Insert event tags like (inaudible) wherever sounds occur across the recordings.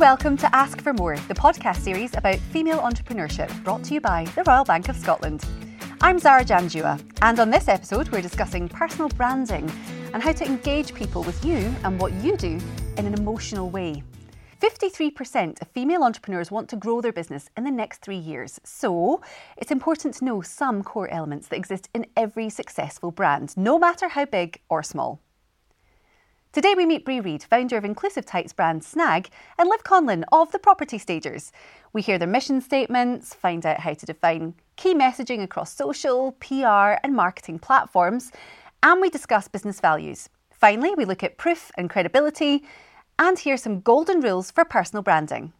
welcome to Ask for More, the podcast series about female entrepreneurship brought to you by the Royal Bank of Scotland. I'm Zara Janjua, and on this episode, we're discussing personal branding and how to engage people with you and what you do in an emotional way. 53% of female entrepreneurs want to grow their business in the next three years. So, it's important to know some core elements that exist in every successful brand, no matter how big or small. Today we meet Brie Read, founder of inclusive tights brand Snag, and Liv Conlon of the Property Stagers. We hear their mission statements, find out how to define key messaging across social, PR, and marketing platforms, and we discuss business values. Finally, we look at proof and credibility, and hear some golden rules for personal branding.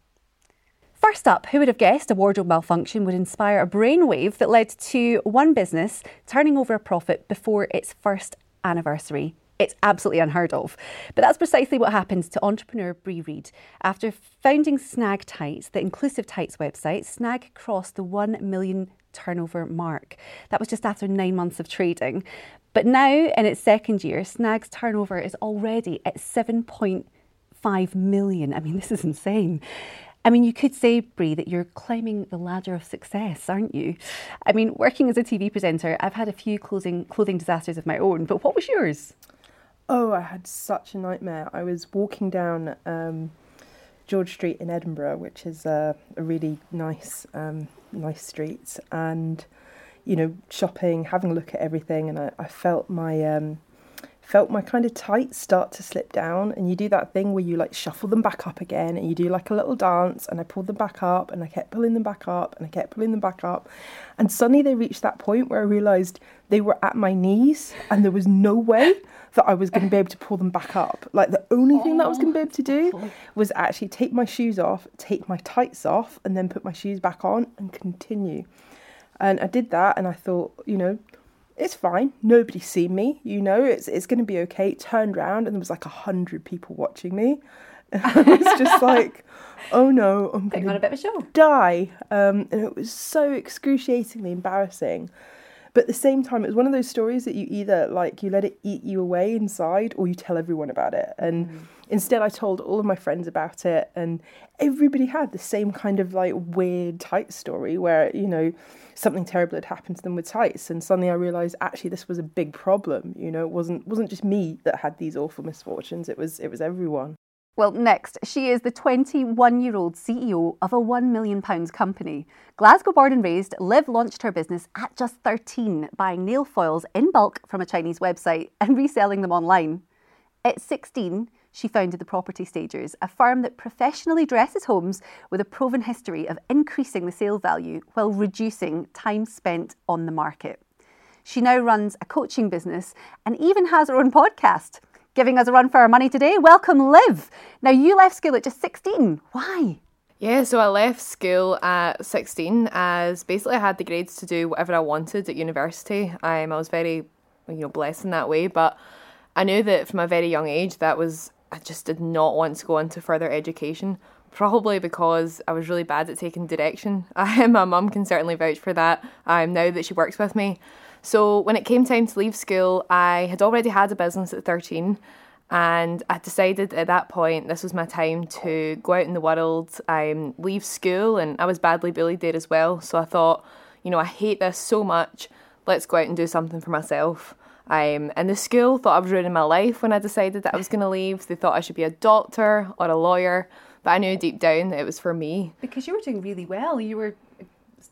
First up, who would have guessed a wardrobe malfunction would inspire a brainwave that led to one business turning over a profit before its first anniversary? It's absolutely unheard of. But that's precisely what happens to entrepreneur Brie Read. After founding Snag Tights, the inclusive tights website, Snag crossed the 1 million turnover mark. That was just after nine months of trading. But now, in its second year, Snag's turnover is already at 7.5 million. I mean, (laughs) this is insane. I mean, you could say, Brie, that you're climbing the ladder of success, aren't you? I mean, working as a TV presenter, I've had a few clothing, clothing disasters of my own, but what was yours? Oh, I had such a nightmare. I was walking down um, George Street in Edinburgh, which is a really nice, um, nice street, and you know, shopping, having a look at everything, and I, I felt my um, felt my kind of tights start to slip down and you do that thing where you like shuffle them back up again and you do like a little dance and I pulled them back up and I kept pulling them back up and I kept pulling them back up and suddenly they reached that point where I realized they were at my knees and there was no way that I was going to be able to pull them back up. Like the only thing that I was going to be able to do oh. was actually take my shoes off, take my tights off, and then put my shoes back on and continue. And I did that, and I thought, you know, it's fine. Nobody's seen me, you know, it's it's going to be okay. Turned around, and there was like a hundred people watching me. (laughs) And I was just (laughs) like, oh no, I'm going to die. Um, and it was so excruciatingly embarrassing. But at the same time, it was one of those stories that you either like you let it eat you away inside, or you tell everyone about it. And mm. instead, I told all of my friends about it, and everybody had the same kind of like weird tight story where you know something terrible had happened to them with tights, and suddenly I realised actually this was a big problem. You know, it wasn't wasn't just me that had these awful misfortunes; it was it was everyone. Well, next, she is the 21 year old CEO of a £1 million company. Glasgow born and raised, Liv launched her business at just 13, buying nail foils in bulk from a Chinese website and reselling them online. At 16, she founded the Property Stagers, a firm that professionally dresses homes with a proven history of increasing the sale value while reducing time spent on the market. She now runs a coaching business and even has her own podcast giving us a run for our money today. Welcome, Liv. Now, you left school at just 16. Why? Yeah, so I left school at 16 as basically I had the grades to do whatever I wanted at university. Um, I was very, you know, blessed in that way, but I knew that from a very young age that was, I just did not want to go into further education. Probably because I was really bad at taking direction. (laughs) my mum can certainly vouch for that um, now that she works with me. So when it came time to leave school, I had already had a business at 13 and I decided at that point this was my time to go out in the world, um, leave school, and I was badly bullied there as well. So I thought, you know, I hate this so much. Let's go out and do something for myself. Um, and the school thought I was ruining my life when I decided that I was going to leave. They thought I should be a doctor or a lawyer, but I knew deep down that it was for me. Because you were doing really well. You were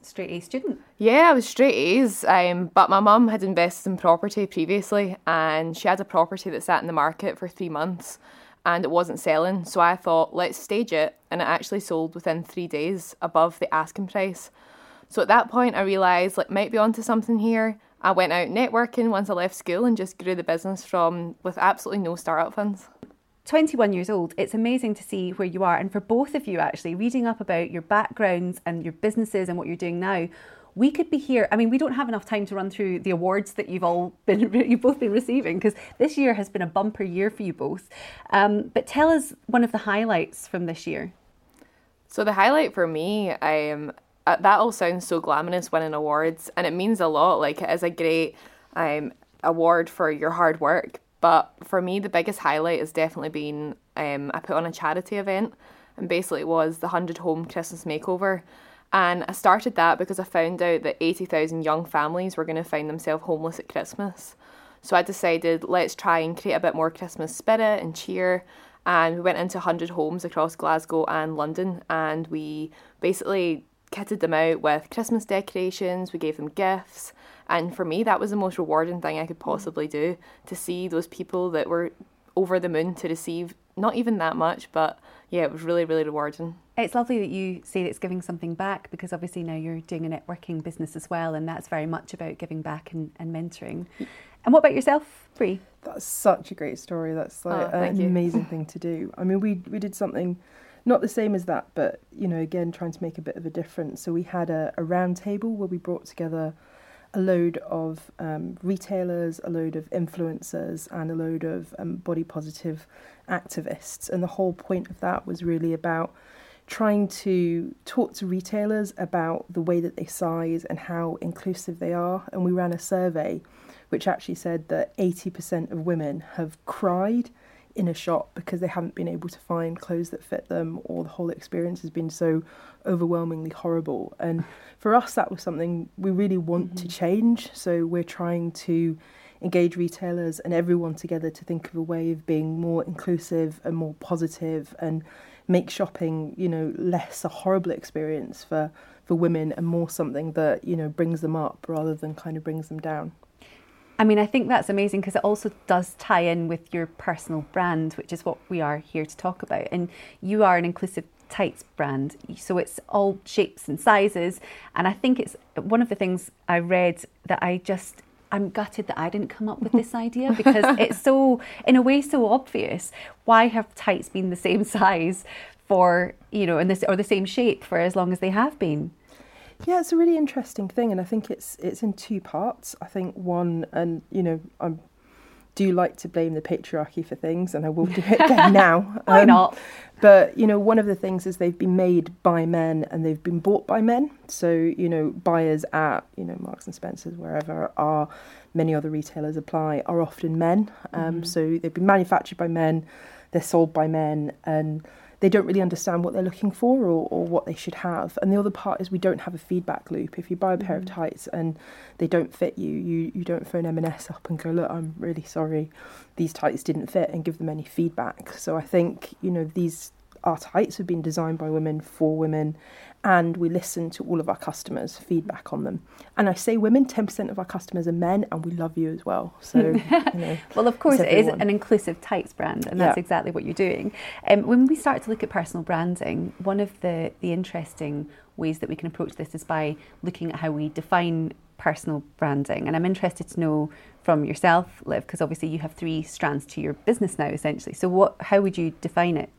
straight A student. Yeah, I was straight A's, um, but my mum had invested in property previously and she had a property that sat in the market for three months and it wasn't selling. So I thought, let's stage it. And it actually sold within three days above the asking price. So at that point, I realised, like, might be onto something here. I went out networking once I left school and just grew the business from with absolutely no startup funds. 21 years old, it's amazing to see where you are. And for both of you, actually, reading up about your backgrounds and your businesses and what you're doing now, we could be here. I mean, we don't have enough time to run through the awards that you've all (laughs) been, you've both been receiving because this year has been a bumper year for you both. Um, but tell us one of the highlights from this year. So the highlight for me, um, uh, that all sounds so glamorous, winning awards, and it means a lot. Like it is a great um, award for your hard work, but for me, the biggest highlight has definitely been um, I put on a charity event and basically it was the 100 Home Christmas Makeover. And I started that because I found out that 80,000 young families were going to find themselves homeless at Christmas. So I decided let's try and create a bit more Christmas spirit and cheer. And we went into 100 homes across Glasgow and London and we basically kitted them out with Christmas decorations, we gave them gifts. And for me, that was the most rewarding thing I could mm. possibly do to see those people that were over the moon to receive not even that much, but yeah, it was really, really rewarding. It's lovely that you say that it's giving something back because obviously now you're doing a networking business as well, and that's very much about giving back and, and mentoring. And what about yourself, Brie? That's such a great story. That's like oh, an you. amazing (laughs) thing to do. I mean, we we did something not the same as that, but you know, again, trying to make a bit of a difference. So we had a, a round table where we brought together a load of um, retailers, a load of influencers, and a load of um, body positive activists. And the whole point of that was really about trying to talk to retailers about the way that they size and how inclusive they are. And we ran a survey which actually said that 80% of women have cried in a shop because they haven't been able to find clothes that fit them or the whole experience has been so overwhelmingly horrible. And (sighs) for us that was something we really want mm-hmm. to change. So we're trying to engage retailers and everyone together to think of a way of being more inclusive and more positive and make shopping you know less a horrible experience for for women and more something that you know brings them up rather than kind of brings them down I mean, I think that's amazing because it also does tie in with your personal brand, which is what we are here to talk about. And you are an inclusive tights brand, so it's all shapes and sizes. And I think it's uh, one of the things I read that I just I'm gutted that I didn't come up with this idea (laughs) because it's so, in a way, so obvious. Why have tights been the same (laughs) size for, you know, and this or the same shape for as long as they have been? Yeah, it's a really interesting thing, and I think it's it's in two parts. I think one, and you know, I do like to blame the patriarchy for things, and I will do it again (laughs) now. Why um, not? But you know, one of the things is they've been made by men and they've been bought by men. So you know, buyers at you know Marks and Spencers, wherever are many other retailers apply, are often men. Um, mm-hmm. So they've been manufactured by men, they're sold by men, and they don't really understand what they're looking for or, or what they should have. And the other part is we don't have a feedback loop. If you buy a pair mm-hmm. of tights and they don't fit you, you, you don't phone M&S up and go, look, I'm really sorry, these tights didn't fit and give them any feedback. So I think, you know, these our tights have been designed by women for women and we listen to all of our customers' feedback on them. And I say women, 10% of our customers are men, and we love you as well. So, (laughs) you know, well, of course, it is an inclusive tights brand, and that's yeah. exactly what you're doing. Um, when we start to look at personal branding, one of the, the interesting ways that we can approach this is by looking at how we define personal branding. And I'm interested to know from yourself, Liv, because obviously you have three strands to your business now, essentially. So, what, how would you define it?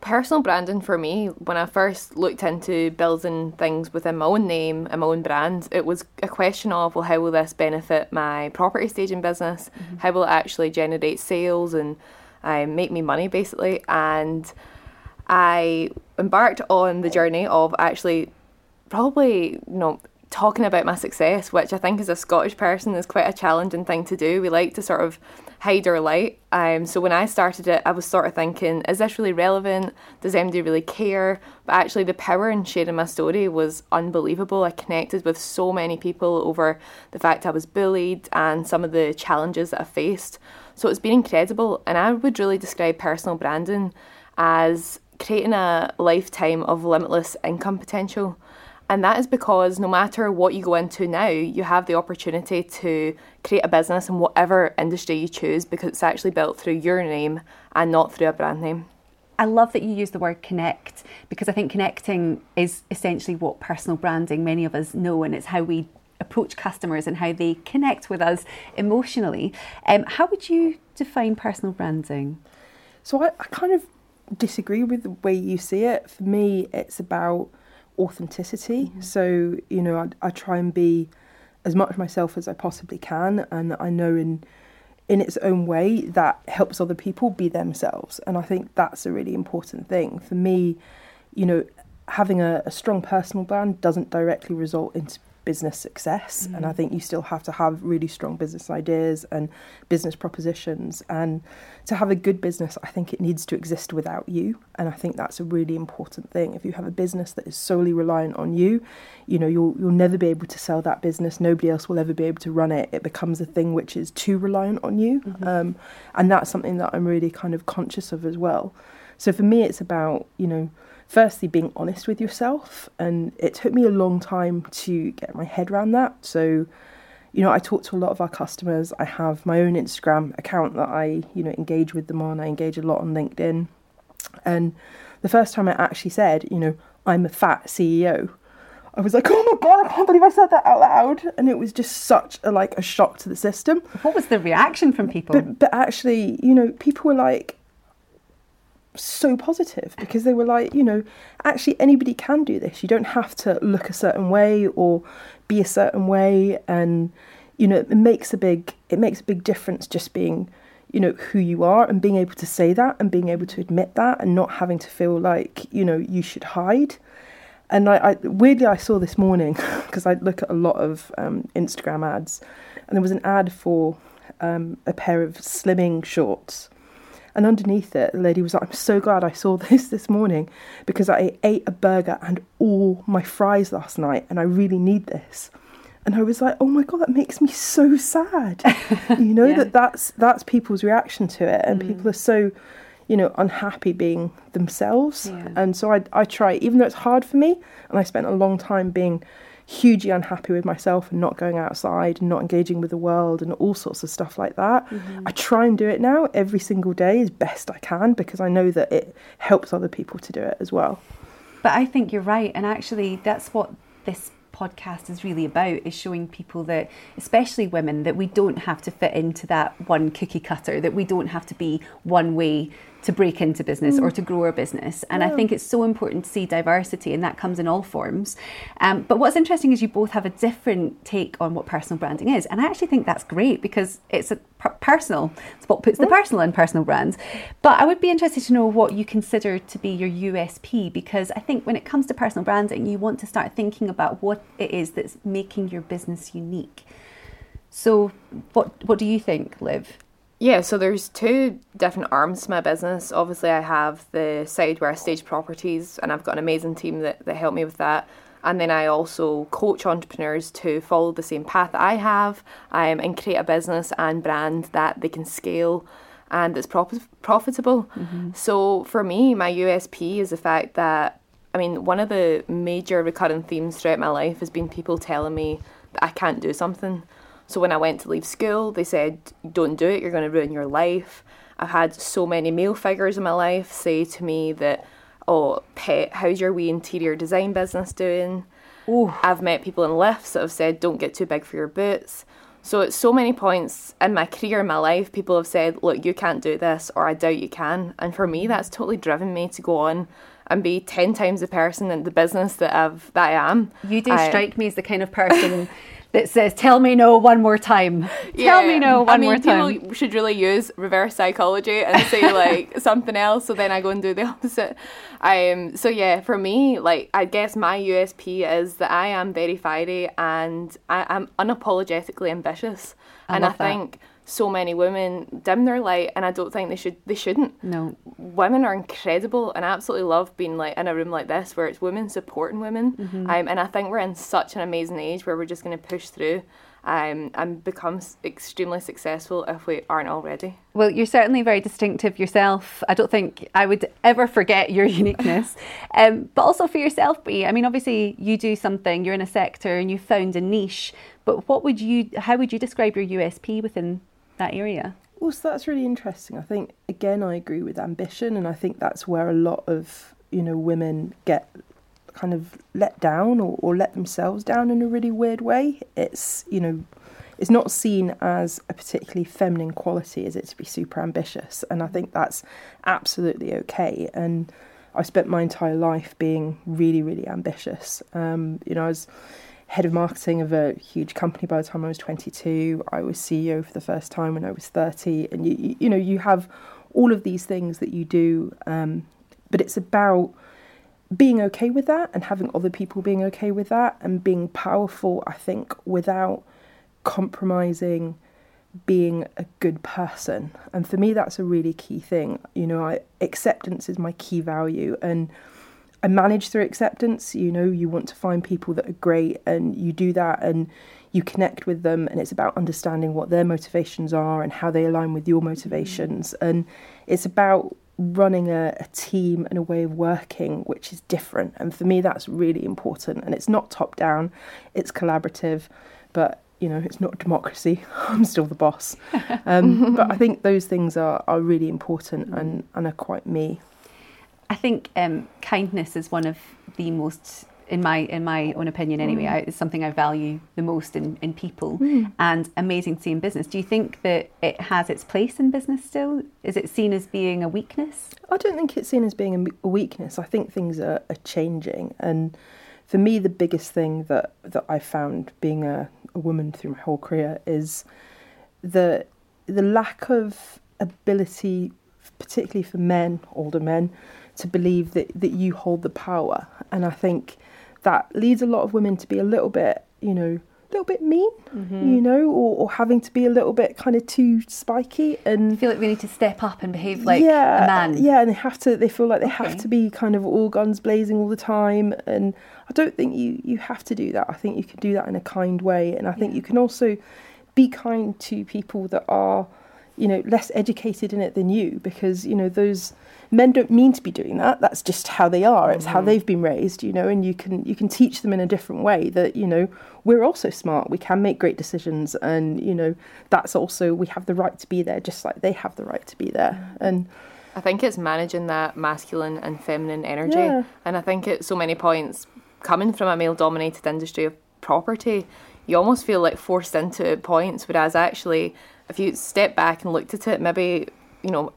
Personal branding for me, when I first looked into building things within my own name and my own brand, it was a question of, well, how will this benefit my property staging business? Mm-hmm. How will it actually generate sales and uh, make me money, basically? And I embarked on the journey of actually probably, you know, talking about my success, which I think as a Scottish person is quite a challenging thing to do. We like to sort of hide our light. Um, so when I started it, I was sort of thinking, is this really relevant? Does MD really care? But actually, the power in sharing my story was unbelievable. I connected with so many people over the fact I was bullied and some of the challenges that I faced. So it's been incredible. And I would really describe personal branding as creating a lifetime of limitless income potential. And that is because no matter what you go into now, you have the opportunity to create a business in whatever industry you choose because it's actually built through your name and not through a brand name. I love that you use the word connect because I think connecting is essentially what personal branding many of us know, and it's how we approach customers and how they connect with us emotionally. Um, how would you define personal branding? So I, I kind of disagree with the way you see it. For me, it's about authenticity. Mm-hmm. So, you know, I, I try and be as much myself as I possibly can, and I know in in its own way that helps other people be themselves. And I think that's a really important thing for me. You know, having a, a strong personal brand doesn't directly result in business success. Mm. And I think you still have to have really strong business ideas and business propositions. And to have a good business, I think it needs to exist without you. And I think that's a really important thing. If you have a business that is solely reliant on you, you know, you'll you'll never be able to sell that business. Nobody else will ever be able to run it. It becomes a thing which is too reliant on you. Mm-hmm. Um, and that's something that I'm really kind of conscious of as well. So for me, it's about, you know, firstly being honest with yourself and it took me a long time to get my head around that. So you know i talk to a lot of our customers. I have my own instagram account that i you know engage with them on. I engage a lot on linkedin. And the first time i actually said you know i'm a fat ceo I was like, oh my god, I can't believe I said that out loud, and it was just such a like a shock to the system. What was the reaction from people? But, but actually, you know, people were like, so positive because they were like, you know, actually anybody can do this. You don't have to look a certain way or be a certain way and you know, it makes a big it makes a big difference just being, you know, who you are and being able to say that and being able to admit that and not having to feel like, you know, you should hide. And I, I weirdly I saw this morning (laughs) because I look at a lot of um, Instagram ads and there was an ad for um, a pair of slimming shorts and underneath it, the lady was like, I'm so glad I saw (laughs) this this morning because I ate a burger and all my fries last night and I really need this. And I was like, oh my God, that makes me so sad. (laughs) you know, yeah. that that's, that's people's reaction to it. And mm. people are so, you know, unhappy being themselves. Yeah. And so I, I try, even though it's hard for me, and I spent a long time being hugely unhappy with myself and not going outside and not engaging with the world and all sorts of stuff like that. Mm-hmm. I try and do it now every single day as best I can because I know that it helps other people to do it as well. But I think you're right, and actually, that's what this podcast is really about is showing people that especially women that we don't have to fit into that one cookie cutter that we don't have to be one way to break into business mm. or to grow our business. And yeah. I think it's so important to see diversity, and that comes in all forms. Um, but what's interesting is you both have a different take on what personal branding is. And I actually think that's great because it's a per- personal, it's what puts mm. the personal in personal brands. But I would be interested to know what you consider to be your USP because I think when it comes to personal branding, you want to start thinking about what it is that's making your business unique. So, what what do you think, Liv? Yeah, so there's two different arms to my business. Obviously, I have the side where I stage properties, and I've got an amazing team that, that help me with that. And then I also coach entrepreneurs to follow the same path I have um, and create a business and brand that they can scale and it's profit- profitable. Mm-hmm. So for me, my USP is the fact that, I mean, one of the major recurring themes throughout my life has been people telling me that I can't do something. So when I went to leave school, they said, don't do it, you're going to ruin your life. I've had so many male figures in my life say to me that, oh, pet, how's your wee interior design business doing? Ooh. I've met people in lifts that have said, don't get too big for your boots. So at so many points in my career, in my life, people have said, look, you can't do this, or I doubt you can. And for me, that's totally driven me to go on and be 10 times the person in the business that, I've, that I am. You do I, strike me as the kind of person (laughs) (laughs) that says, "Tell me no one more time." Yeah. Tell me no one I mean, more time. People should really use reverse psychology and say (laughs) like something else, so then I go and do the (laughs) opposite. Um. So yeah, for me, like I guess my USP is that I am very fiery and I am unapologetically ambitious, I and I think. That so many women dim their light and I don't think they should they shouldn't. No. Women are incredible and I absolutely love being like in a room like this where it's women supporting women. Mm-hmm. Um, and I think we're in such an amazing age where we're just gonna push through um, and become extremely successful if we aren't already. Well, you're certainly very distinctive yourself. I don't think I would ever forget your (laughs) uniqueness. um, but also for yourself, Brie. I mean, obviously, you do something, you're in a sector and you found a niche. But what would you, how would you describe your USP within that area. Well, so that's really interesting. I think again, I agree with ambition, and I think that's where a lot of you know women get kind of let down or, or let themselves down in a really weird way. It's you know, it's not seen as a particularly feminine quality, is it, to be super ambitious? And I think that's absolutely okay. And I spent my entire life being really, really ambitious. Um, you know, I was head of marketing of a huge company by the time I was 22. I was CEO for the first time when I was 30. And you, you know, you have all of these things that you do, um, but it's about being okay with that and having other people being okay with that and being powerful, I think, without compromising being a good person. And for me, that's a really key thing. You know, I, acceptance is my key value. And I manage through acceptance. You know, you want to find people that are great and you do that and you connect with them. And it's about understanding what their motivations are and how they align with your motivations. And it's about running a, a, team and a way of working which is different. And for me, that's really important. And it's not top down, it's collaborative, but you know, it's not democracy. (laughs) I'm still the boss. (laughs) Um, but I think those things are, are really important and, and are quite me. I think um, kindness is one of the most in my in my own opinion anyway mm. I, it's something I value the most in, in people mm. and amazing to see in business. Do you think that it has its place in business still? Is it seen as being a weakness? I don't think it's seen as being a weakness. I think things are, are changing. And for me the biggest thing that that I found being a, a woman through my whole career is the the lack of ability particularly for men older men to believe that, that you hold the power and I think that leads a lot of women to be a little bit, you know, a little bit mean, mm-hmm. you know, or, or having to be a little bit kind of too spiky and I feel like we need to step up and behave like yeah, a man. Yeah, and they have to. They feel like they okay. have to be kind of all guns blazing all the time, and I don't think you you have to do that. I think you can do that in a kind way, and I think yeah. you can also be kind to people that are, you know, less educated in it than you, because you know those men don't mean to be doing that that's just how they are it's mm-hmm. how they've been raised you know and you can you can teach them in a different way that you know we're also smart we can make great decisions and you know that's also we have the right to be there just like they have the right to be there mm-hmm. and I think it's managing that masculine and feminine energy yeah. and I think at so many points coming from a male dominated industry of property you almost feel like forced into points whereas actually if you step back and looked at it maybe you know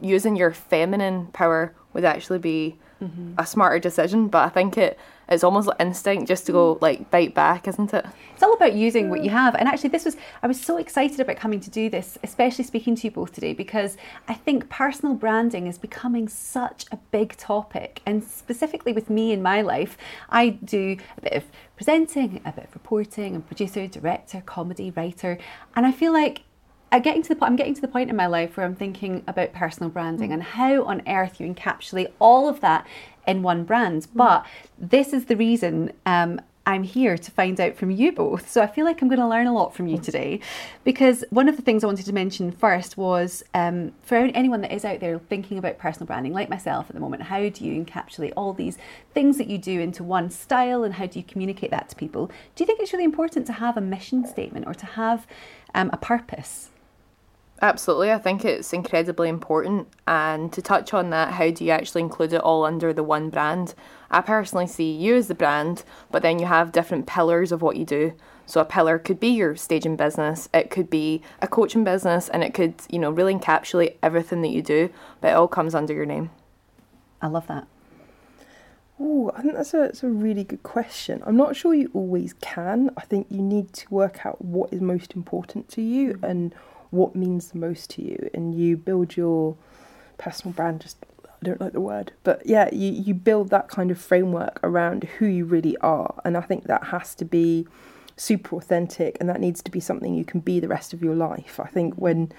using your feminine power would actually be mm-hmm. a smarter decision. But I think it it's almost like instinct just to go like bite back, isn't it? It's all about using what you have. And actually, this was I was so excited about coming to do this, especially speaking to you both today, because I think personal branding is becoming such a big topic. And specifically with me in my life, I do a bit of presenting, a bit of reporting, and producer, director, comedy writer, and I feel like I'm getting to the I'm getting to the point in my life where I'm thinking about personal branding and how on earth you encapsulate all of that in one brand. Mm. But this is the reason um, I'm here to find out from you both. So I feel like I'm going to learn a lot from you today because one of the things I wanted to mention first was um, for anyone that is out there thinking about personal branding, like myself at the moment, how do you encapsulate all these things that you do into one style and how do you communicate that to people? Do you think it's really important to have a mission statement or to have um, a purpose? Absolutely, I think it's incredibly important. And to touch on that, how do you actually include it all under the one brand? I personally see you as the brand, but then you have different pillars of what you do. So a pillar could be your staging business, it could be a coaching business, and it could, you know, really encapsulate everything that you do, but it all comes under your name. I love that. Oh, I think that's a, that's a really good question. I'm not sure you always can. I think you need to work out what is most important to you mm. and what means the most to you and you build your personal brand just I don't like the word but yeah you, you build that kind of framework around who you really are and I think that has to be super authentic and that needs to be something you can be the rest of your life I think when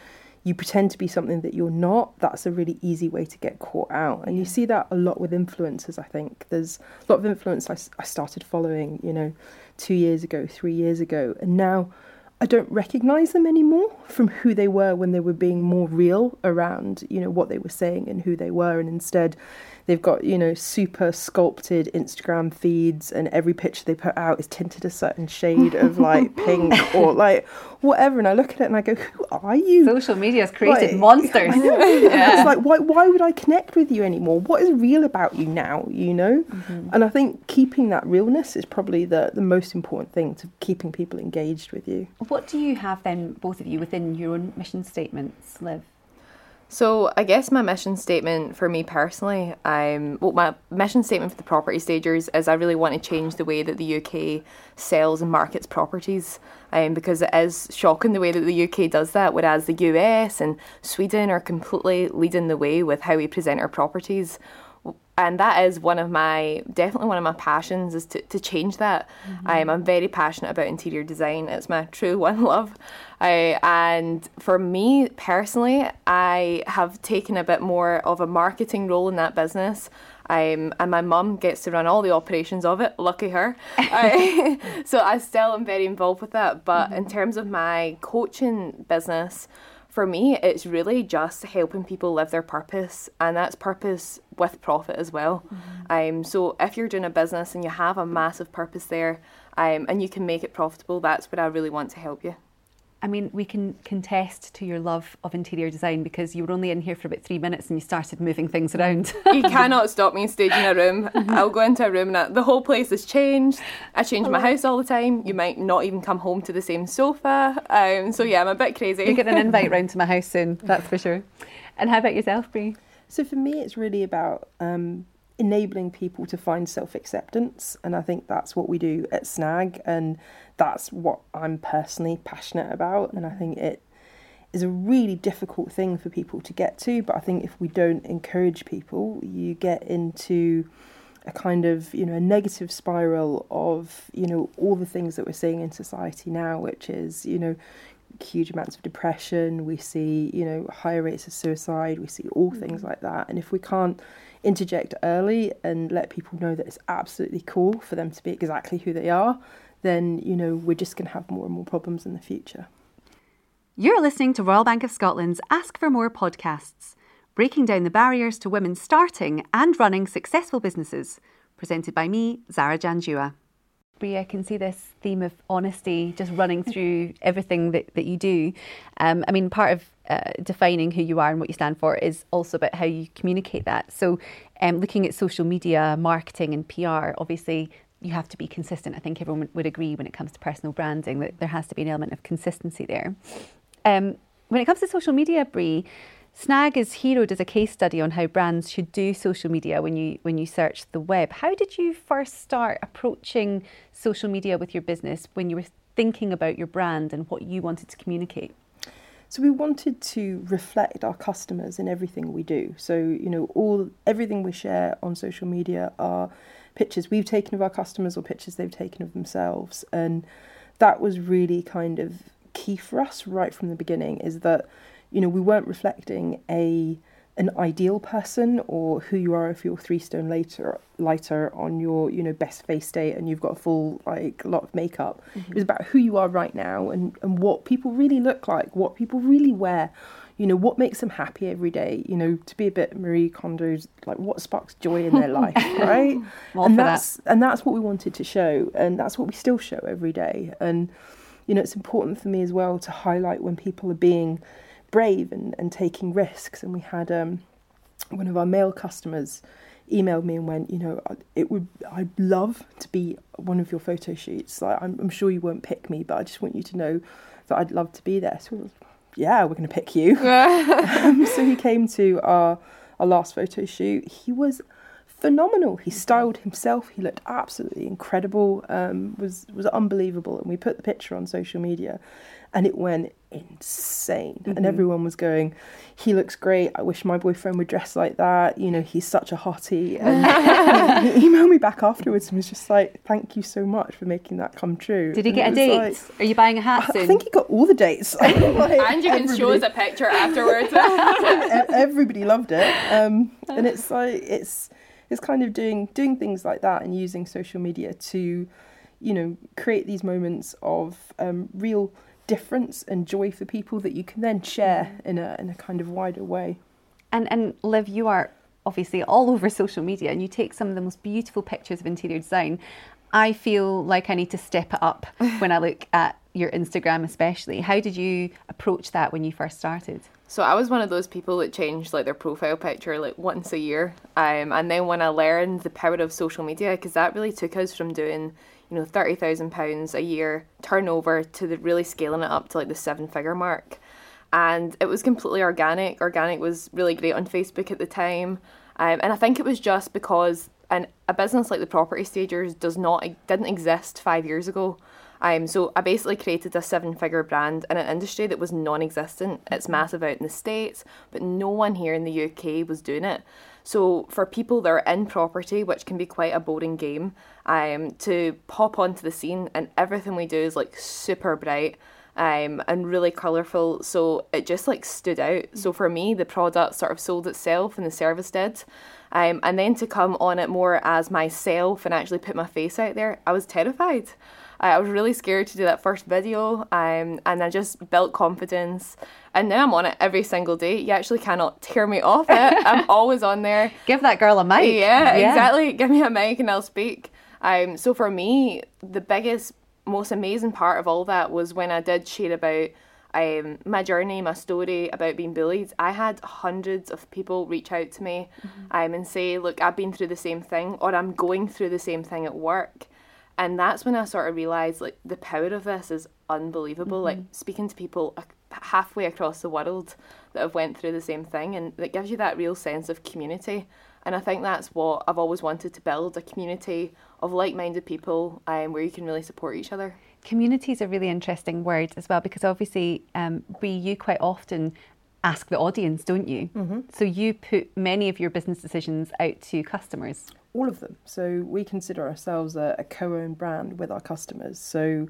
you pretend to be something that you're not that's a really easy way to get caught out. And you see that a lot with influencers I think. There's a lot of influencers I, I started following you know two years ago three years ago. And now I don't recognize them anymore from who they were when they were being more real around, you know, what they were saying and who they were. And instead, They've got, you know, super sculpted Instagram feeds, and every picture they put out is tinted a certain shade of like (laughs) pink or like whatever. And I look at it and I go, Who are you? Social media has created like, (laughs) monsters. (laughs) yeah. It's like, why, why would I connect with you anymore? What is real about you now, you know? Mm-hmm. And I think keeping that realness is probably the, the most important thing to keeping people engaged with you. What do you have then, both of you, within your own mission statements, Liv? So I guess my mission statement for me personally, I'm well, my mission statement for the property stagers is I really want to change the way that the UK sells and markets properties, um, because it is shocking the way that the UK does that, whereas the US and Sweden are completely leading the way with how we present our properties. And that is one of my definitely one of my passions is to, to change that mm-hmm. um, i'm very passionate about interior design it's my true (laughs) one love uh, and for me personally i have taken a bit more of a marketing role in that business um, and my mum gets to run all the operations of it. Lucky her. (laughs) uh, (laughs) so I still am very involved with that. But mm-hmm. in terms of my coaching business, for me, it's really just helping people live their purpose, and that's purpose with profit as well. Mm-hmm. Um, so if you're doing a business and you have a massive purpose there, um, and you can make it profitable, that's where I really want to help you. I mean, we can contest to your love of interior design because you were only in here for about three minutes and you started moving things around. (laughs) you cannot (laughs) stop me staging a room. I'll go into a room and the whole place has changed. I change my house all the time. You might not even come home to the same sofa. Um, so yeah, I'm a bit crazy. You get an invite round to my house soon, that's for (laughs) sure. And how about yourself, Brie? So for me, it's really about um, enabling people to find self acceptance. And I think that's what we do at Snag. And that's what I'm personally passionate about. And I think it is a really difficult thing for people to get to. But I think if we don't encourage people, you get into a kind of you know a negative spiral of you know all the things that we're seeing in society now which is you know huge amounts of depression we see you know higher rates of suicide we see all things mm. like that and if we can't interject early and let people know that it's absolutely cool for them to be exactly who they are, then, you know, we're just going to have more and more problems in the future. You're listening to Royal Bank of Scotland's Ask for More podcasts, breaking down the barriers to women starting and running successful businesses, presented by me, Zara Janjua. Brie, I can see this theme of honesty just running (laughs) through everything that, that you do. Um, I mean, part of uh, defining who you are and what you stand for is also about how you communicate that. So, um, looking at social media, marketing, and PR, obviously, you have to be consistent. I think everyone would agree when it comes to personal branding that there has to be an element of consistency there. Um, when it comes to social media, Brie, Snag is heroed as a case study on how brands should do social media when you when you search the web. How did you first start approaching social media with your business when you were thinking about your brand and what you wanted to communicate? So we wanted to reflect our customers in everything we do. So, you know, all everything we share on social media are pictures we've taken of our customers or pictures they've taken of themselves. And that was really kind of key for us right from the beginning is that you know, we weren't reflecting a an ideal person or who you are if you're three stone later lighter on your you know best face day and you've got a full like a lot of makeup mm-hmm. it was about who you are right now and and what people really look like what people really wear you know what makes them happy every day you know to be a bit marie kondo's like what sparks joy in their life (laughs) right and that's that. and that's what we wanted to show and that's what we still show every day and you know it's important for me as well to highlight when people are being brave and, and taking risks. And we had um, one of our male customers emailed me and went, you know, it would I'd love to be one of your photo shoots. Like, I'm, I'm sure you won't pick me, but I just want you to know that I'd love to be there. So, yeah, we're going to pick you. (laughs) um, so he came to our our last photo shoot. He was phenomenal. He styled himself. He looked absolutely incredible. Um, was was unbelievable. And we put the picture on social media, and it went insane. Mm-hmm. And everyone was going, "He looks great. I wish my boyfriend would dress like that. You know, he's such a hottie." And (laughs) he emailed me back afterwards and was just like, "Thank you so much for making that come true." Did he get a date? Like, Are you buying a hat soon? I think he got all the dates. (laughs) like, (laughs) and you can show us a picture afterwards. everybody loved it, um, and it's like it's it's kind of doing doing things like that and using social media to, you know, create these moments of um, real difference and joy for people that you can then share mm. in a in a kind of wider way. And and Liv, you are obviously all (laughs) over social media and you take some of the most beautiful pictures of interior design. I feel like I need to step it up (laughs) when I look at your Instagram especially. How did you approach that when you first started? So I was one of those people that changed like their profile picture like once a year. Um, and then when I learned the power of social media, because that really took us from doing you know, thirty thousand pounds a year turnover to the really scaling it up to like the seven figure mark. And it was completely organic. Organic was really great on Facebook at the time. Um, and I think it was just because an, a business like the Property Stagers does not didn't exist five years ago. Um, so I basically created a seven-figure brand in an industry that was non-existent. It's massive out in the states, but no one here in the UK was doing it. So for people that are in property, which can be quite a boring game, um, to pop onto the scene and everything we do is like super bright um, and really colourful. So it just like stood out. So for me, the product sort of sold itself and the service did. Um, and then to come on it more as myself and actually put my face out there, I was terrified. I was really scared to do that first video, um, and I just built confidence. And now I'm on it every single day. You actually cannot tear me off it. (laughs) I'm always on there. Give that girl a mic. Yeah, exactly. Give me a mic and I'll speak. Um, so for me, the biggest, most amazing part of all that was when I did share about um, my journey, my story about being bullied. I had hundreds of people reach out to me Mm-hmm. um, and say, "Look, I've been through the same thing, or I'm going through the same thing at work." And that's when I sort of realized, like, the power of this is unbelievable. Like speaking to people halfway across the world that have went through the same thing, and it gives you that real sense of community. And I think that's what I've always wanted to build a community of like minded people um, where you can really support each other. Community is a really interesting word as well because obviously, um, Brie, you quite often ask the audience, don't you? Mm-hmm. So you put many of your business decisions out to customers. All of them. So we consider ourselves a, a co-owned brand with our customers. So,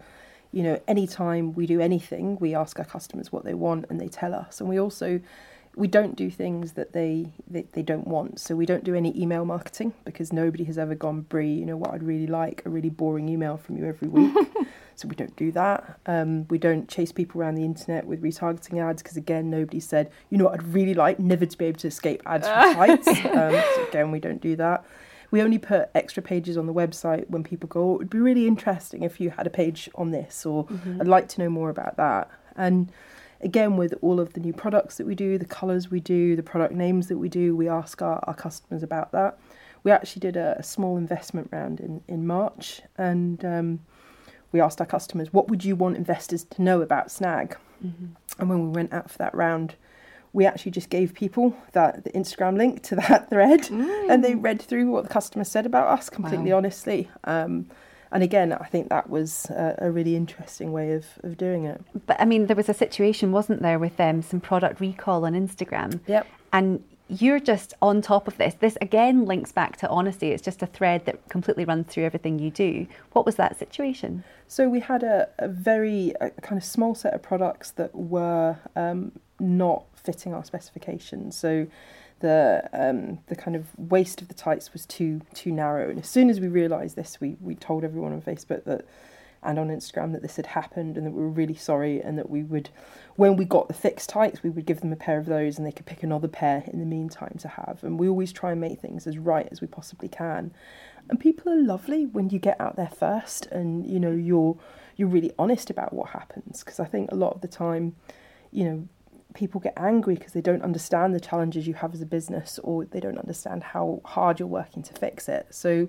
you know, anytime we do anything, we ask our customers what they want and they tell us. And we also we don't do things that they, they, they don't want. So we don't do any email marketing because nobody has ever gone, Brie, you know what I'd really like? A really boring email from you every week. (laughs) so we don't do that. Um, we don't chase people around the internet with retargeting ads because again, nobody said, you know what I'd really like? Never to be able to escape ads from (laughs) sites. Um, so again, we don't do that. We only put extra pages on the website when people go, oh, it would be really interesting if you had a page on this, or I'd like to know more about that. And again, with all of the new products that we do, the colours we do, the product names that we do, we ask our, our customers about that. We actually did a, a small investment round in, in March, and um, we asked our customers, what would you want investors to know about Snag? And when we went out for that round, we actually just gave people that the Instagram link to that (laughs) thread, and they read through what the customer said about us completely Wow. honestly. Um, and again, I think that was a, a really interesting way of, of doing it. But I mean, there was a situation, wasn't there, with um, some product recall on Instagram? Yep. And you're just on top of this. This again links back to honesty. It's just a thread that completely runs through everything you do. What was that situation? So we had a, a very a kind of small set of products that were um, not fitting our specifications. So the um, the kind of waist of the tights was too too narrow. And as soon as we realised this, we we told everyone on Facebook that and on Instagram that this had happened and that we were really sorry and that we would when we got the fixed tights we would give them a pair of those and they could pick another pair in the meantime to have and we always try and make things as right as we possibly can and people are lovely when you get out there first and you know you're you're really honest about what happens because I think a lot of the time you know people get angry because they don't understand the challenges you have as a business or they don't understand how hard you're working to fix it. So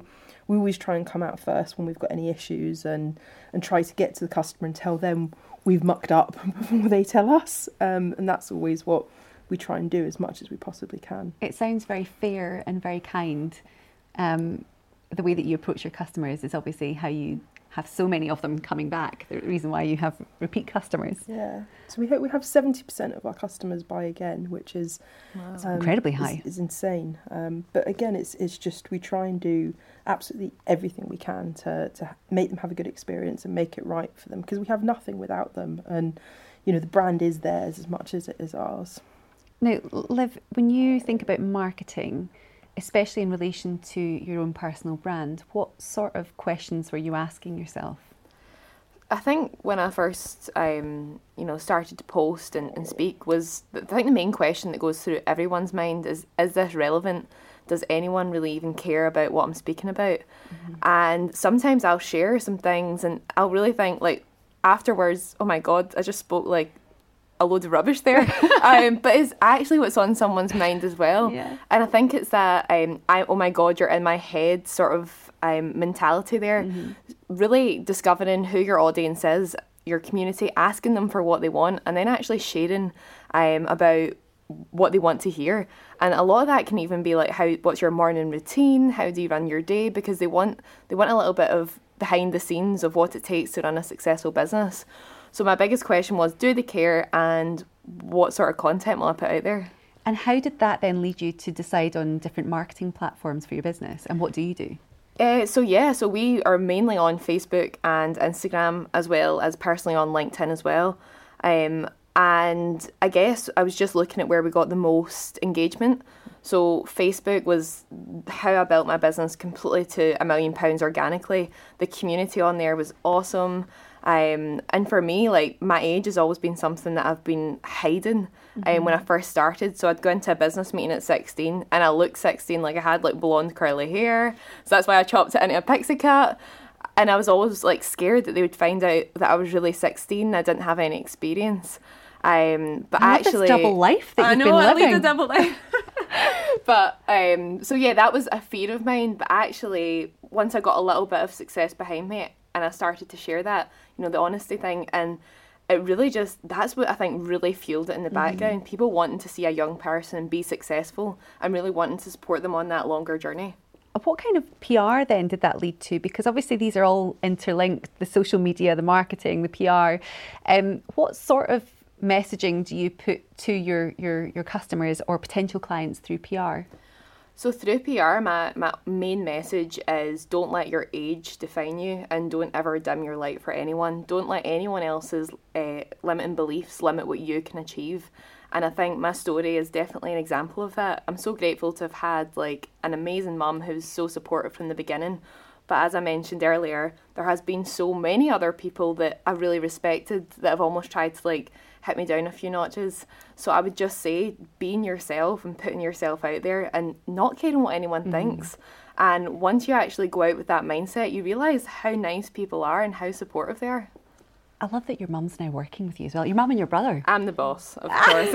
we always try and come out first when we've got any issues and and try to get to the customer and tell them we've mucked up (laughs) before they tell us. Um, and that's always what we try and do as much as we possibly can. It sounds very fair and very kind. Um, the way that you approach your customers is obviously how you have so many of them coming back. The reason why you have repeat customers. yeah so we, ha- we have 70% of our customers buy again which is um, incredibly is- high. is, insane um, but again it's it's just we try and do absolutely everything we can to to make them have a good experience and make it right for them because we have nothing without them and you know the brand is theirs as much as it is ours Now, Liv, when you think about marketing, especially in relation to your own personal brand, what sort of questions were you asking yourself? I think when I first, um, you know, started to post and, and speak was, I think the main question that goes through everyone's mind is, is this relevant? Does anyone really even care about what I'm speaking about? And sometimes I'll share some things and I'll really think like afterwards, oh my God, I just spoke like a load of rubbish there. (laughs) um, but it's actually what's on someone's mind as well. Yeah. And I think it's that um, I oh my god, you're in my head sort of um, mentality there. Really discovering who your audience is, your community, asking them for what they want, and then actually sharing um, about what they want to hear. And a lot of that can even be like how what's your morning routine, how do you run your day because they want they want a little bit of behind the scenes of what it takes to run a successful business. So my biggest question was, do they care, and what sort of content will I put out there? And how did that then lead you to decide on different marketing platforms for your business? And what do you do? Uh, so yeah, so we are mainly on Facebook and Instagram as well as personally on LinkedIn as well. Um, and I guess I was just looking at where we got the most engagement. So Facebook was how I built my business completely to a million pounds organically. The community on there was awesome. Um, and for me, like my age has always been something that I've been hiding. Mm-hmm. Um, when I first started, so I'd go into a business meeting at sixteen, and I looked sixteen, like I had like blonde curly hair, so that's why I chopped it into a pixie cut. And I was always like scared that they would find out that I was really sixteen. I didn't have any experience. Um, but I actually, double life that I you've know, been I living. lead a double life. (laughs) but um, so yeah, that was a fear of mine. But actually, once I got a little bit of success behind me, and I started to share that, you know, the honesty thing, and it really just that's what I think really fueled it in the mm-hmm. background. People wanting to see a young person be successful and really wanting to support them on that longer journey. What kind of PR then did that lead to? Because obviously these are all interlinked the social media, the marketing, the PR. Um, what sort of messaging do you put to your, your, your customers or potential clients through PR? So through PR, my, my main message is don't let your age define you and don't ever dim your light for anyone. Don't let anyone else's uh, limiting beliefs limit what you can achieve. And I think my story is definitely an example of that. I'm so grateful to have had like an amazing mum who's so supportive from the beginning. But as I mentioned earlier, there has been so many other people that I really respected that have almost tried to like hit me down a few notches. So I would just say being yourself and putting yourself out there and not caring what anyone mm. thinks. And once you actually go out with that mindset, you realise how nice people are and how supportive they are. I love that your mum's now working with you as well. Your mum and your brother. I'm the boss, of (laughs) course. (laughs)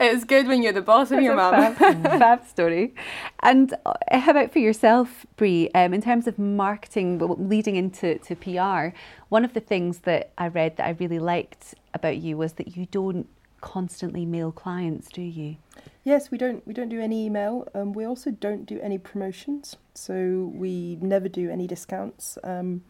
it's good when you're the boss of That's your mum. Fab, (laughs) fab, story. And uh, how about for yourself, Brie? Um, in terms of marketing, leading into to PR, one of the things that I read that I really liked about you was that you don't constantly mail clients, do you? Yes, we don't. We don't do any email. Um, we also don't do any promotions. So we never do any discounts. Um,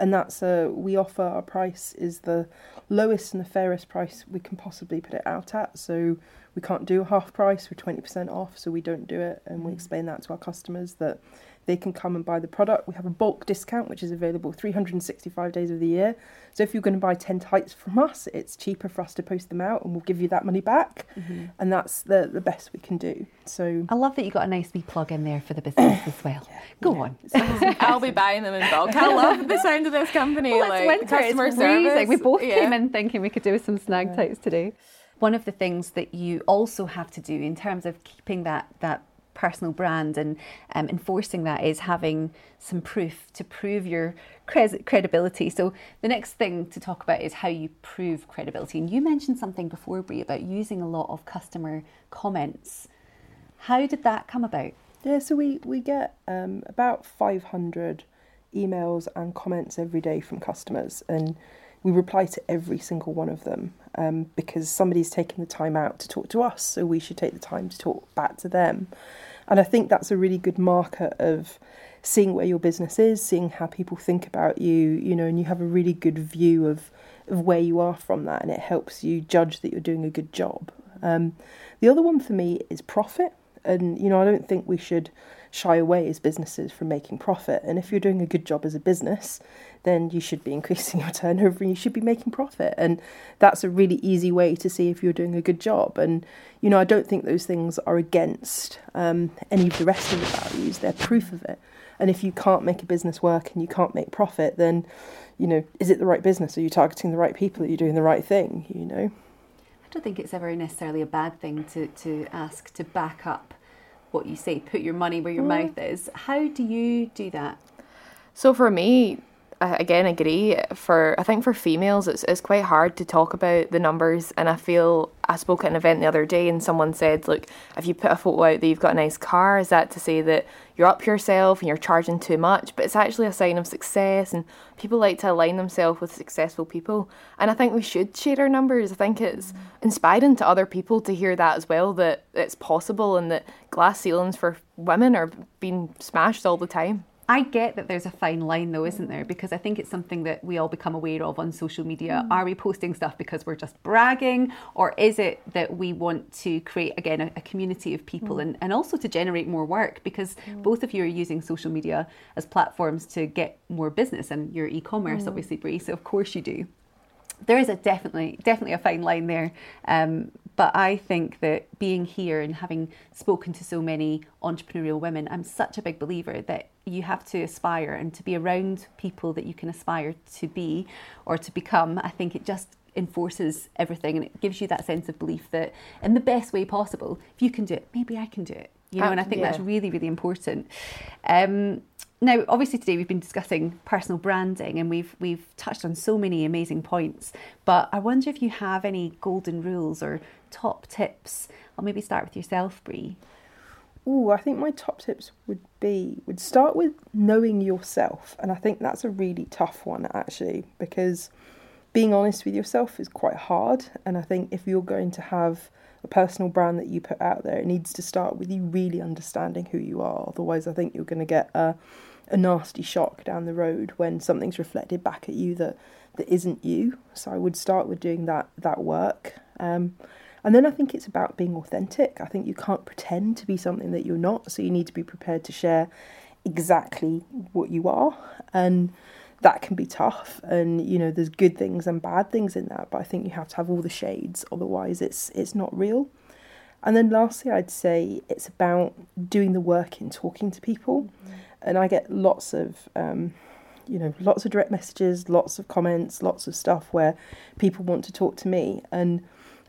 and that's uh, we offer our price is the lowest and the fairest price we can possibly put it out at. So we can't do a half price. We're twenty percent off, so we don't do it, and we mm. explain that to our customers that they can come and buy the product. We have a bulk discount which is available 365 days of the year. So if you're going to buy 10 tights from us, it's cheaper for us to post them out and we'll give you that money back. Mm-hmm. And that's the, the best we can do. So I love that you got a nice wee plug in there for the business as (coughs) well. Yeah, Go yeah. on. (laughs) I'll be buying them in bulk. I (laughs) love the sound of this company. Well, like winter, customer it's service. We both yeah. came in thinking we could do with some snag yeah. tights today. One of the things that you also have to do in terms of keeping that that personal brand and um, enforcing that is having some proof to prove your cre- credibility. So the next thing to talk about is how you prove credibility. And you mentioned something before, Brie, about using a lot of customer comments. How did that come about? Yeah, so we, we get um, about 500 emails and comments every day from customers, and we reply to every single one of them um, because somebody's taken the time out to talk to us, so we should take the time to talk back to them. And I think that's a really good marker of seeing where your business is, seeing how people think about you, you know, and you have a really good view of, of where you are from that, and it helps you judge that you're doing a good job. Um, the other one for me is profit. And, you know, I don't think we should shy away as businesses from making profit. And if you're doing a good job as a business, then you should be (laughs) increasing your turnover and you should be making profit. And that's a really easy way to see if you're doing a good job. And, you know, I don't think those things are against um, any of the rest of the values, they're proof of it. And if you can't make a business work and you can't make profit, then, you know, is it the right business? Are you targeting the right people? Are you doing the right thing? You know? I don't think it's ever necessarily a bad thing to, to ask to back up what you say, put your money where your mm. mouth is. How do you do that? So for me, I again agree. For I think for females, it's it's quite hard to talk about the numbers, and I feel I spoke at an event the other day, and someone said, "Look, if you put a photo out that you've got a nice car, is that to say that you're up yourself and you're charging too much?" But it's actually a sign of success, and people like to align themselves with successful people, and I think we should share our numbers. I think it's inspiring to other people to hear that as well, that it's possible, and that glass ceilings for women are being smashed all the time. I get that there's a fine line though, isn't there? Because I think it's something that we all become aware of on social media. Mm. Are we posting stuff because we're just bragging, or is it that we want to create again a, a community of people mm. and, and also to generate more work? Because mm. both of you are using social media as platforms to get more business and your e-commerce, mm. obviously, Brie. So of course you do there is a definitely definitely a fine line there um, but I think that being here and having spoken to so many entrepreneurial women, I'm such a big believer that you have to aspire and to be around people that you can aspire to be or to become. I think it just enforces everything and it gives you that sense of belief that in the best way possible, if you can do it, maybe I can do it. You know, and I think yeah. that's really, really important. Um, now, obviously, today we've been discussing personal branding, and we've we've touched on so many amazing points. But I wonder if you have any golden rules or top tips. I'll maybe start with yourself, Brie. Oh, I think my top tips would be would start with knowing yourself, and I think that's a really tough one actually because being honest with yourself is quite hard. And I think if you're going to have a personal brand that you put out there, it needs to start with you really understanding who you are. Otherwise, I think you're going to get a a nasty shock down the road when something's reflected back at you that that isn't you. So I would start with doing that that work. Um, and then I think it's about being authentic. I think you can't pretend to be something that you're not. So you need to be prepared to share exactly what you are. And that can be tough. And you know, there's good things and bad things in that. But I think you have to have all the shades. Otherwise, it's it's not real. And then lastly, I'd say it's about doing the work in talking to people. Mm-hmm and I get lots of um, you know lots of direct messages, lots of comments, lots of stuff where people want to talk to me, and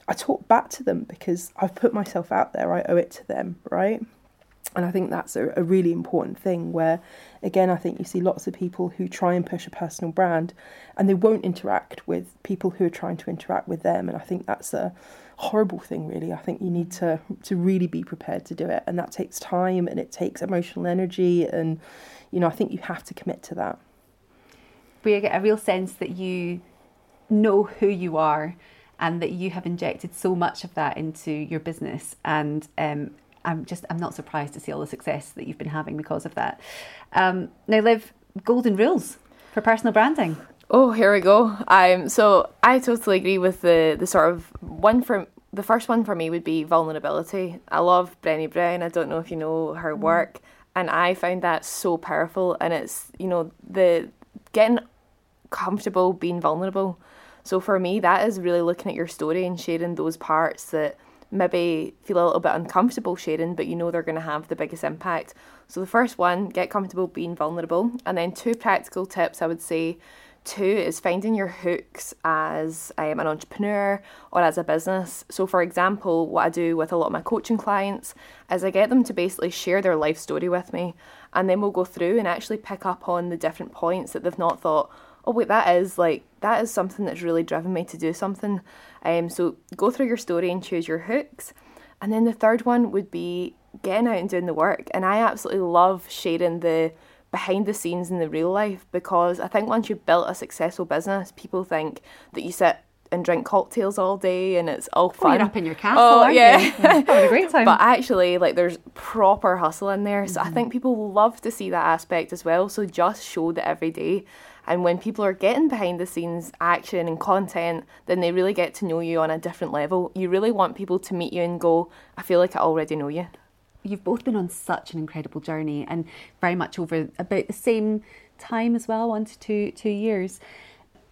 I talk back to them because I've put myself out there. I owe it to them, right? And I think that's a, a really important thing where, again, I think you see lots of people who try and push a personal brand and they won't interact with people who are trying to interact with them. And I think that's a, horrible thing really. I think you need to to really be prepared to do it. And that takes time and it takes emotional energy. And you know i think you have to commit to that. We get a real sense that you know who you are and that you have injected so much of that into your business. And um, i'm just i'm not surprised to see all the success that you've been having because of that um, now liv golden rules for personal branding Oh, here we go. Um, so I totally agree with the the sort of one for the first one for me would be vulnerability. I love Brené Brown. I don't know if you know her mm. work, and I found that so powerful. And it's you know the getting comfortable being vulnerable. So for me, that is really looking at your story and sharing those parts that maybe feel a little bit uncomfortable sharing, but you know they're going to have the biggest impact. So the first one, get comfortable being vulnerable, and then two practical tips I would say Two is finding your hooks as um, an entrepreneur or as a business. So, for example, what I do with a lot of my coaching clients is I get them to basically share their life story with me, and then we'll go through and actually pick up on the different points that they've not thought, oh, wait, that is like, that is something that's really driven me to do something. Um, so, go through your story and choose your hooks. And then the third one would be getting out and doing the work. And I absolutely love sharing the behind the scenes in the real life because I think once you've built a successful business, people think that you sit and drink cocktails all day and it's all fun. Oh, you're up in your castle, oh, yeah. You? yeah. (laughs) Having a great (laughs) time. But actually, like, there's proper hustle in there. So mm-hmm. I think people love to see that aspect as well. So just show that every day. And when people are getting behind the scenes action and content, then they really get to know you on a different level. You really want people to meet you and go, I feel like I already know you you've both been on such an incredible journey and very much over about the same time as well, one to two two years.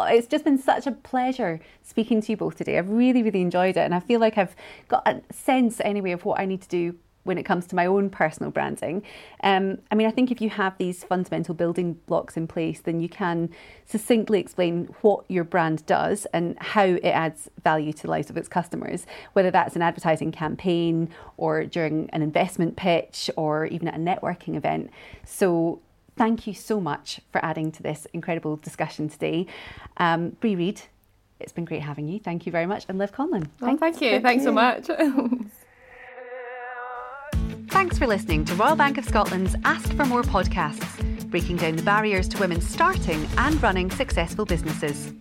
It's just been such a pleasure speaking to you both today. I've really, really enjoyed it, and I feel like I've got a sense anyway of what I need to do when it comes to my own personal branding. Um, I mean, I think if you have these fundamental building blocks in place, then you can succinctly explain what your brand does and how it adds value to the lives of its customers, whether that's an advertising campaign or during an investment pitch or even at a networking event. So, thank you so much for adding to this incredible discussion today. Um, Brie Read, it's been great having you. Thank you very much. And Liv Conlon. Oh, thank you. Thank Thanks you. so much. (laughs) Thanks for listening to Royal Bank of Scotland's Ask for More podcasts, breaking down the barriers to women starting and running successful businesses.